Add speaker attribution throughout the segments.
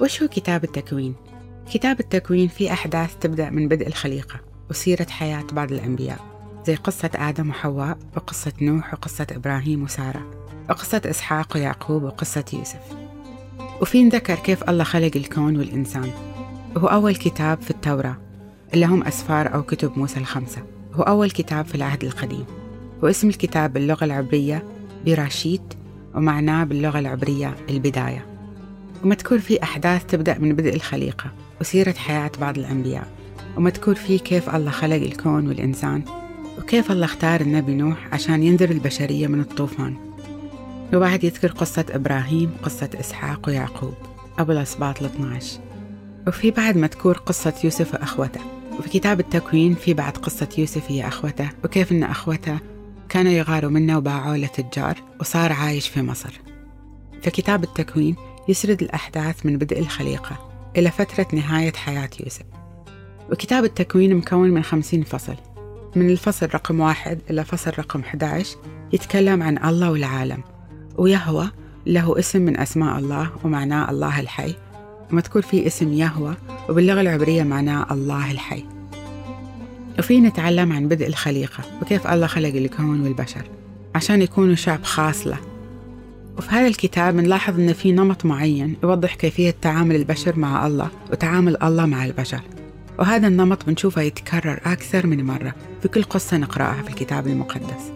Speaker 1: وش هو كتاب التكوين؟ كتاب التكوين فيه أحداث تبدأ من بدء الخليقة وسيرة حياة بعض الأنبياء زي قصة آدم وحواء وقصة نوح وقصة إبراهيم وسارة وقصة إسحاق ويعقوب وقصة يوسف. وفي ذكر كيف الله خلق الكون والإنسان؟ وهو أول كتاب في التوراة اللي هم أسفار أو كتب موسى الخمسة. هو أول كتاب في العهد القديم. واسم الكتاب باللغة العبرية براشيت ومعناه باللغة العبرية البداية. ومذكور فيه أحداث تبدأ من بدء الخليقة وسيرة حياة بعض الأنبياء ومذكور فيه كيف الله خلق الكون والإنسان وكيف الله اختار النبي نوح عشان ينذر البشرية من الطوفان. وبعد يذكر قصة إبراهيم قصة إسحاق ويعقوب أبو الأسباط الاثناش وفي بعد مذكور قصة يوسف وأخوته. وفي كتاب التكوين في بعد قصة يوسف هي أخوته وكيف أن أخوته كانوا يغاروا منه وباعوه لتجار وصار عايش في مصر. في كتاب التكوين يسرد الأحداث من بدء الخليقة إلى فترة نهاية حياة يوسف. وكتاب التكوين مكون من خمسين فصل. من الفصل رقم واحد إلى فصل رقم 11 يتكلم عن الله والعالم ويهوى له اسم من أسماء الله ومعناه الله الحي. ومذكور فيه اسم يهوى وباللغة العبرية معناه الله الحي. وفي نتعلم عن بدء الخليقة وكيف الله خلق الكون والبشر عشان يكونوا شعب خاص له. وفي هذا الكتاب نلاحظ أن في نمط معين يوضح كيفية تعامل البشر مع الله وتعامل الله مع البشر. وهذا النمط بنشوفه يتكرر أكثر من مرة في كل قصة نقرأها في الكتاب المقدس.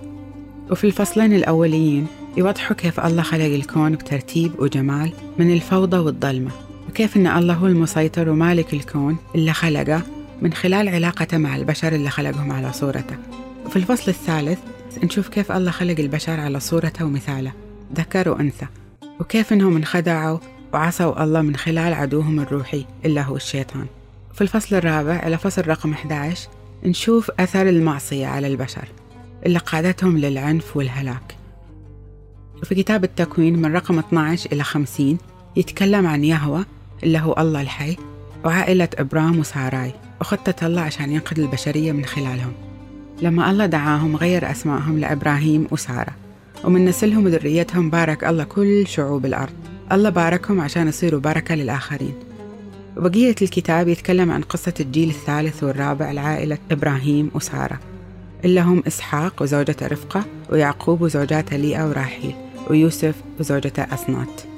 Speaker 1: وفي الفصلين الأوليين يوضحوا كيف الله خلق الكون بترتيب وجمال من الفوضى والظلمة وكيف أن الله هو المسيطر ومالك الكون اللي خلقه من خلال علاقته مع البشر اللي خلقهم على صورته. وفي الفصل الثالث نشوف كيف الله خلق البشر على صورته ومثاله. ذكر وأنثى وكيف أنهم انخدعوا وعصوا الله من خلال عدوهم الروحي اللي هو الشيطان. في الفصل الرابع إلى فصل رقم 11 نشوف أثر المعصية على البشر اللي قادتهم للعنف والهلاك. وفي كتاب التكوين من رقم 12 إلى 50 يتكلم عن يهوى اللي هو الله الحي وعائلة إبرام وساراي وخطة الله عشان ينقذ البشرية من خلالهم. لما الله دعاهم غير أسمائهم لإبراهيم وسارة. ومن نسلهم وذريتهم بارك الله كل شعوب الأرض. الله باركهم عشان يصيروا بركة للآخرين. وبقية الكتاب يتكلم عن قصة الجيل الثالث والرابع لعائلة إبراهيم وسارة. اللي هم إسحاق وزوجته رفقة ويعقوب وزوجاته ليئة وراحيل ويوسف وزوجته أسنات